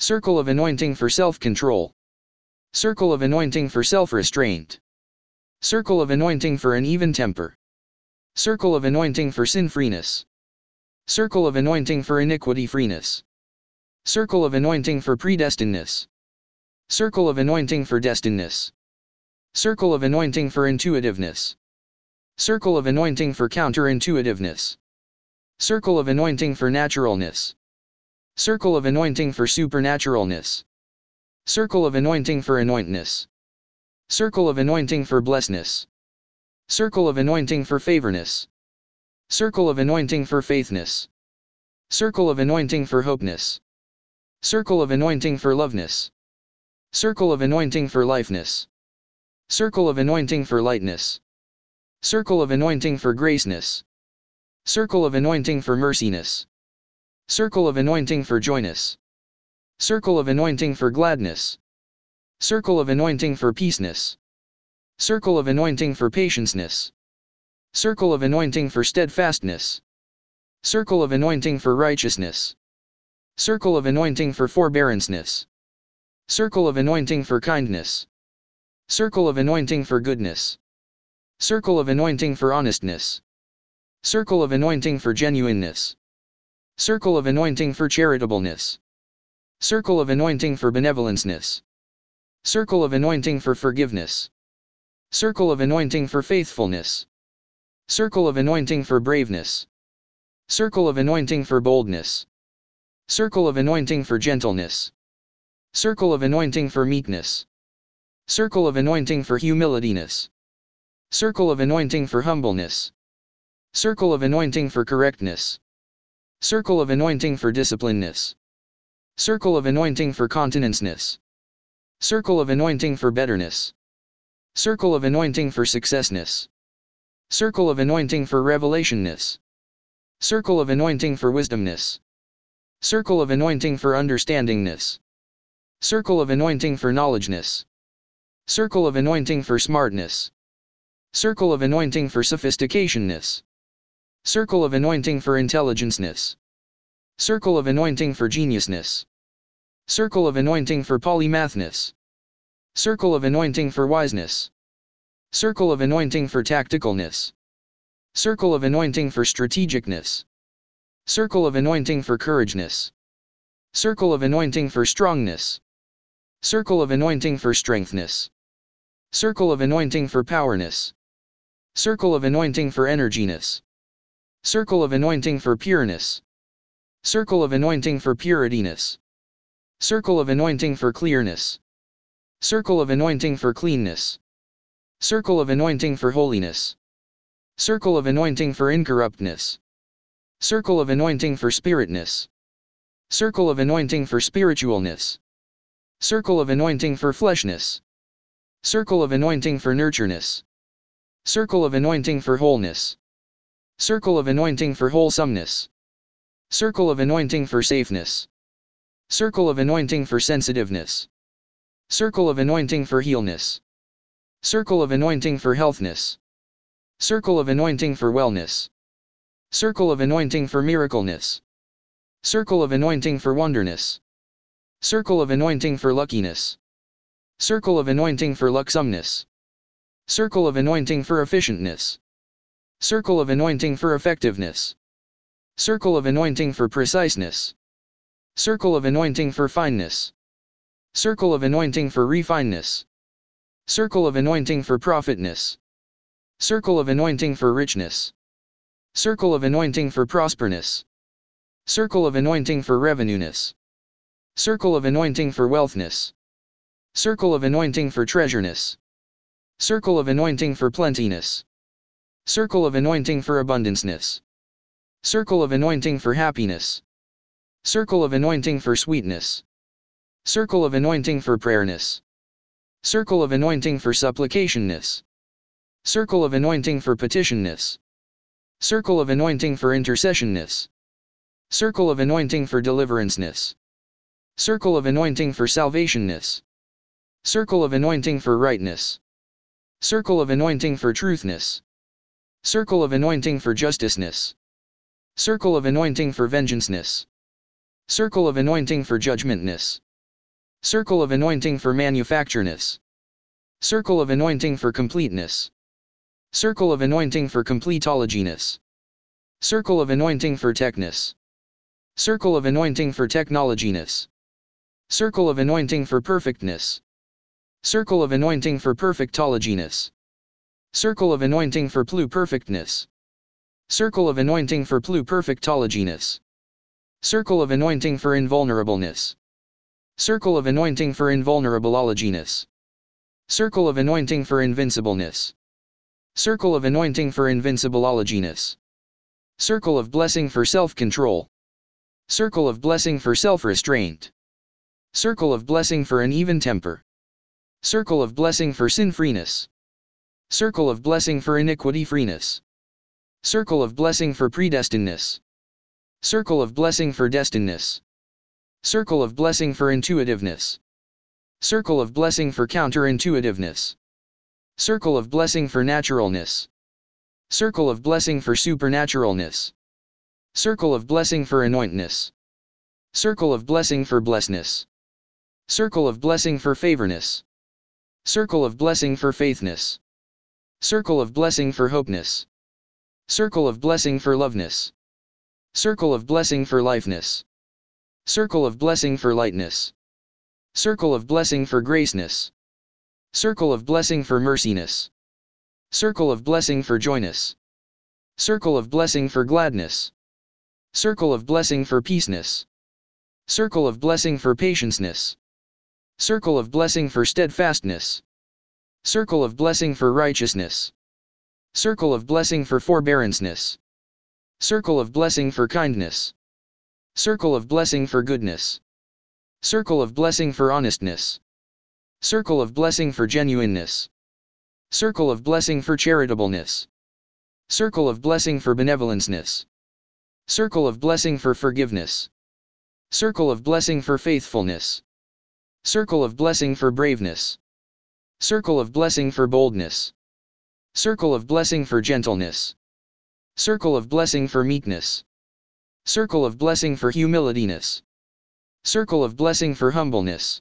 Circle of anointing for self-control. Circle of anointing for self-restraint. Circle of anointing for an even temper. Circle of anointing for sin-freeness. Circle of anointing for iniquity-freeness. Circle of anointing for predestinedness. Circle of anointing for destinedness. Circle of anointing for intuitiveness. Circle of anointing for counterintuitiveness. Circle of anointing for naturalness. Circle of anointing for supernaturalness. Circle of anointing for anointness. Circle of anointing for blessedness. Circle of anointing for favorness. Circle of anointing for faithness. Circle of anointing for hopeness. Circle of anointing for loveness. Circle of anointing for lifeness. Circle of anointing for lightness. Circle of anointing for graceness. Circle of anointing for merciness. Circle of anointing for joyness. Circle of anointing for gladness. Circle of anointing for peaceness. Circle of anointing for patienceness. Circle of anointing for steadfastness. Circle of anointing for righteousness. Circle of anointing for forbearanceness. Circle of anointing for kindness. Circle of anointing for goodness. Circle of anointing for honestness. Circle of anointing for genuineness. Circle of anointing for charitableness. Circle of anointing for benevolenceness. Circle of anointing for forgiveness. Circle of anointing for faithfulness. Circle of anointing for braveness. Circle of anointing for boldness. Circle of anointing for gentleness. Circle of anointing for meekness. Circle of anointing for humilityness. Circle of anointing for humbleness. Circle of anointing for correctness. Circle of anointing for disciplineness. Circle of anointing for continenceness. Circle of anointing for betterness. Circle of anointing for successness. Circle of anointing for revelationness. Circle of anointing for wisdomness. Circle of anointing for understandingness. Circle of anointing for knowledgeness. Circle of anointing for smartness. Circle of anointing for sophisticationness. Circle of anointing for intelligenceness. Circle of anointing for geniusness. Circle of anointing for polymathness. Circle of anointing for wiseness. Circle of anointing for tacticalness. Circle of anointing for strategicness. Circle of anointing for courageness. Circle of anointing for strongness. Circle of anointing for strengthness. Circle of anointing for powerness. Circle of anointing for energiness. Circle of anointing for pureness. Circle of anointing for purityness. Circle of anointing for clearness. Circle of anointing for cleanness. Circle of anointing for holiness. Circle of anointing for incorruptness. Circle of anointing for spiritness. Circle of anointing for spiritualness. Circle of anointing for fleshness. Circle of anointing for nurtureness. Circle of anointing for wholeness. Circle of anointing for wholesomeness. Circle of anointing for safeness. Circle of anointing for sensitiveness. Circle of anointing for healness. Circle of anointing for healthness. Circle of anointing for wellness. Circle of anointing for miracleness. Circle of anointing for wonderness. Circle of anointing for luckiness. Circle of anointing for lucksomeness. Circle of anointing for efficientness. Circle of anointing for effectiveness. Circle of anointing for preciseness. Circle of anointing for fineness. Circle of anointing for refineness. Circle of anointing for profitness. Circle of anointing for richness. Circle of anointing for prosperness. Circle of anointing for revenueness. Circle of anointing for wealthness. Circle of anointing for treasureness. Circle of anointing for plentiness. Circle of anointing for abundanceness. Circle of anointing for happiness. Circle of anointing for sweetness. Circle of anointing for prayerness. Circle of anointing for supplicationness. Circle of anointing for petitionness. Circle of anointing for intercessionness. Circle of anointing for deliveranceness. Circle of anointing for salvationness. Circle of anointing for rightness. Circle of anointing for truthness. Circle of anointing for justiceness. Circle of anointing for vengeanceness. Circle of anointing for judgmentness. Circle of anointing for manufactureness. Circle of anointing for completeness. Circle of anointing for completologiness. Circle of anointing for techness. Circle of anointing for technologiness. Circle of anointing for perfectness. Circle of anointing for perfectologiness. Circle of anointing for pluperfectness. Circle of anointing for pluperfectologiness. Circle of anointing for invulnerableness. Circle of anointing for invulnerableologiness. Circle of anointing for invincibleness. Circle of anointing for invincibleologiness. Circle of blessing for self-control. Circle of blessing for self-restraint. Circle of blessing for an even temper. Circle of blessing for sin-freeness. Circle of blessing for iniquity-freeness. Circle of blessing for predestinedness. Circle of blessing for destinedness. Circle of blessing for intuitiveness. Circle of blessing for counterintuitiveness. Circle of blessing for naturalness. Circle of blessing for supernaturalness. Circle of blessing for anointness. Circle of blessing for blessedness. Circle of blessing for favorness. Circle of blessing for faithness. Circle of blessing for hopeness. Circle of blessing for loveness. Circle of blessing for lifeness. Circle of blessing for lightness. Circle of blessing for graceness. Circle of blessing for merciness. Circle of blessing for joyness. Circle of blessing for gladness. Circle of blessing for peaceness. Circle of blessing for patienceness. Circle of blessing for steadfastness. Circle of blessing for righteousness. Circle of blessing for forbearanceness. Circle of blessing for kindness. Circle of blessing for goodness. Circle of blessing for honestness. Circle of blessing for genuineness. Circle of blessing for charitableness. Circle of blessing for benevolenceness. Circle of blessing for forgiveness. Circle of blessing for faithfulness. Circle of blessing for braveness. Circle of blessing for boldness. Circle of blessing for gentleness. Circle of blessing for meekness. Circle of blessing for humilityness. Circle of blessing for humbleness.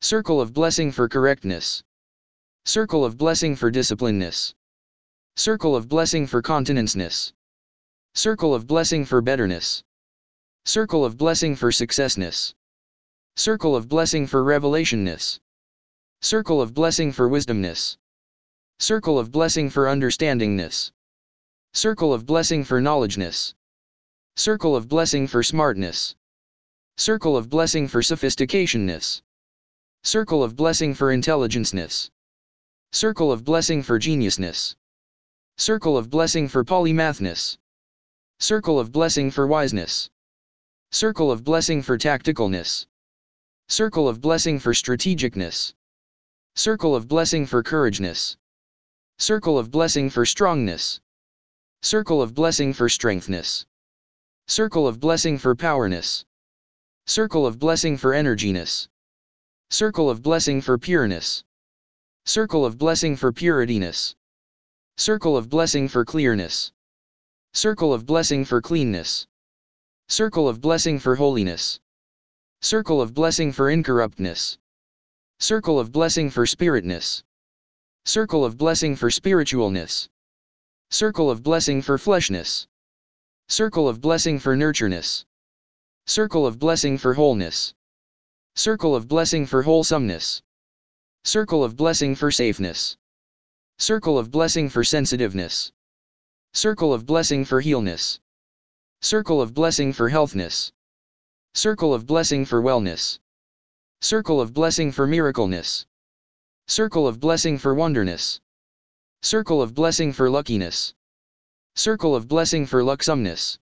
Circle of blessing for correctness. Circle of blessing for disciplineness. Circle of blessing for continenceness. Circle of blessing for betterness. Circle of blessing for successness. Circle of blessing for revelationness. Circle of blessing for wisdomness. Circle of blessing for understandingness. Circle of blessing for knowledgeness. Circle of blessing for smartness. Circle of blessing for sophisticationness. Circle of blessing for intelligenceness. Circle of blessing for geniusness. Circle of blessing for polymathness. Circle of blessing for wiseness. Circle of blessing for tacticalness. Circle of blessing for strategicness. Circle of blessing for courageness. Circle of blessing for strongness. Circle of blessing for strengthness. Circle of blessing for powerness. Circle of blessing for energiness. Circle of blessing for pureness. Circle of blessing for purityness. Circle of blessing for clearness. Circle of blessing for cleanness. Circle of blessing for holiness. Circle of blessing for incorruptness. Circle of blessing for spiritness. Circle of blessing for spiritualness. Circle of blessing for fleshness. Circle of blessing for nurtureness. Circle of blessing for wholeness. Circle of blessing for wholesomeness. Circle of blessing for safeness. Circle of blessing for sensitiveness. Circle of blessing for healness. Circle of blessing for healthness. Circle of blessing for wellness. Circle of blessing for miracleness. Circle of blessing for wonderness. Circle of blessing for luckiness. Circle of blessing for lucksomeness.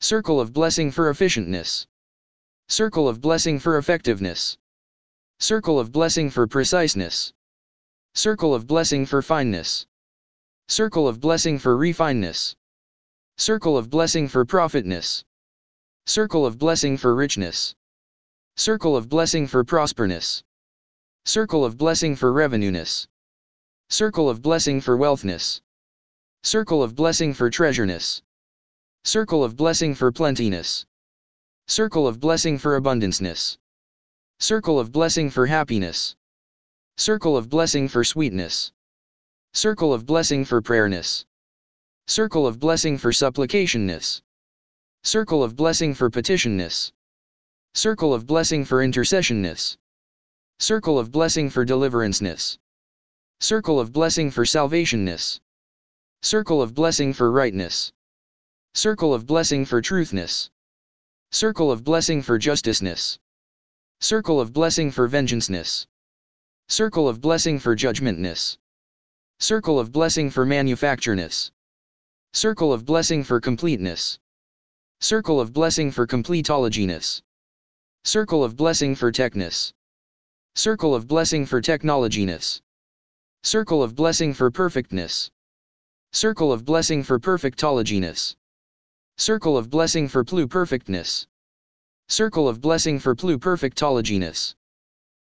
Circle of blessing for efficientness. Circle of blessing for effectiveness. Circle of blessing for preciseness. Circle of blessing for fineness. Circle of blessing for refineness. Circle of blessing for profitness. Circle of blessing for richness. Circle of blessing for prosperness. Circle of blessing for revenueness. Circle of blessing for wealthness. Circle of blessing for treasureness. Circle of blessing for plentiness. Circle of blessing for abundanceness. Circle of blessing for happiness. Circle of blessing for sweetness. Circle of blessing for prayerness. Circle of blessing for supplicationness. Circle of blessing for petitionness. Circle of blessing for intercessionness. Circle of blessing for deliveranceness. Circle of blessing for salvationness. Circle of blessing for rightness. Circle of blessing for truthness. Circle of blessing for justiceness. Circle of blessing for vengeanceness. Circle of blessing for judgmentness. Circle of blessing for manufactureness. Circle of blessing for completeness. Circle of blessing for completologyness. Circle of blessing for techness. Circle of blessing for technologyness. Circle of blessing for perfectness. Circle of blessing for perfectologyness. Circle of blessing for pluperfectness. Circle of blessing for pluperfectologyness.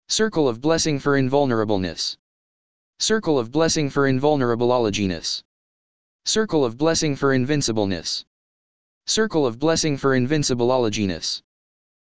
Circle of blessing for invulnerableness. Circle of blessing for invulnerableologyness. Circle of blessing for invincibleness. Circle of blessing for invincibleologyness.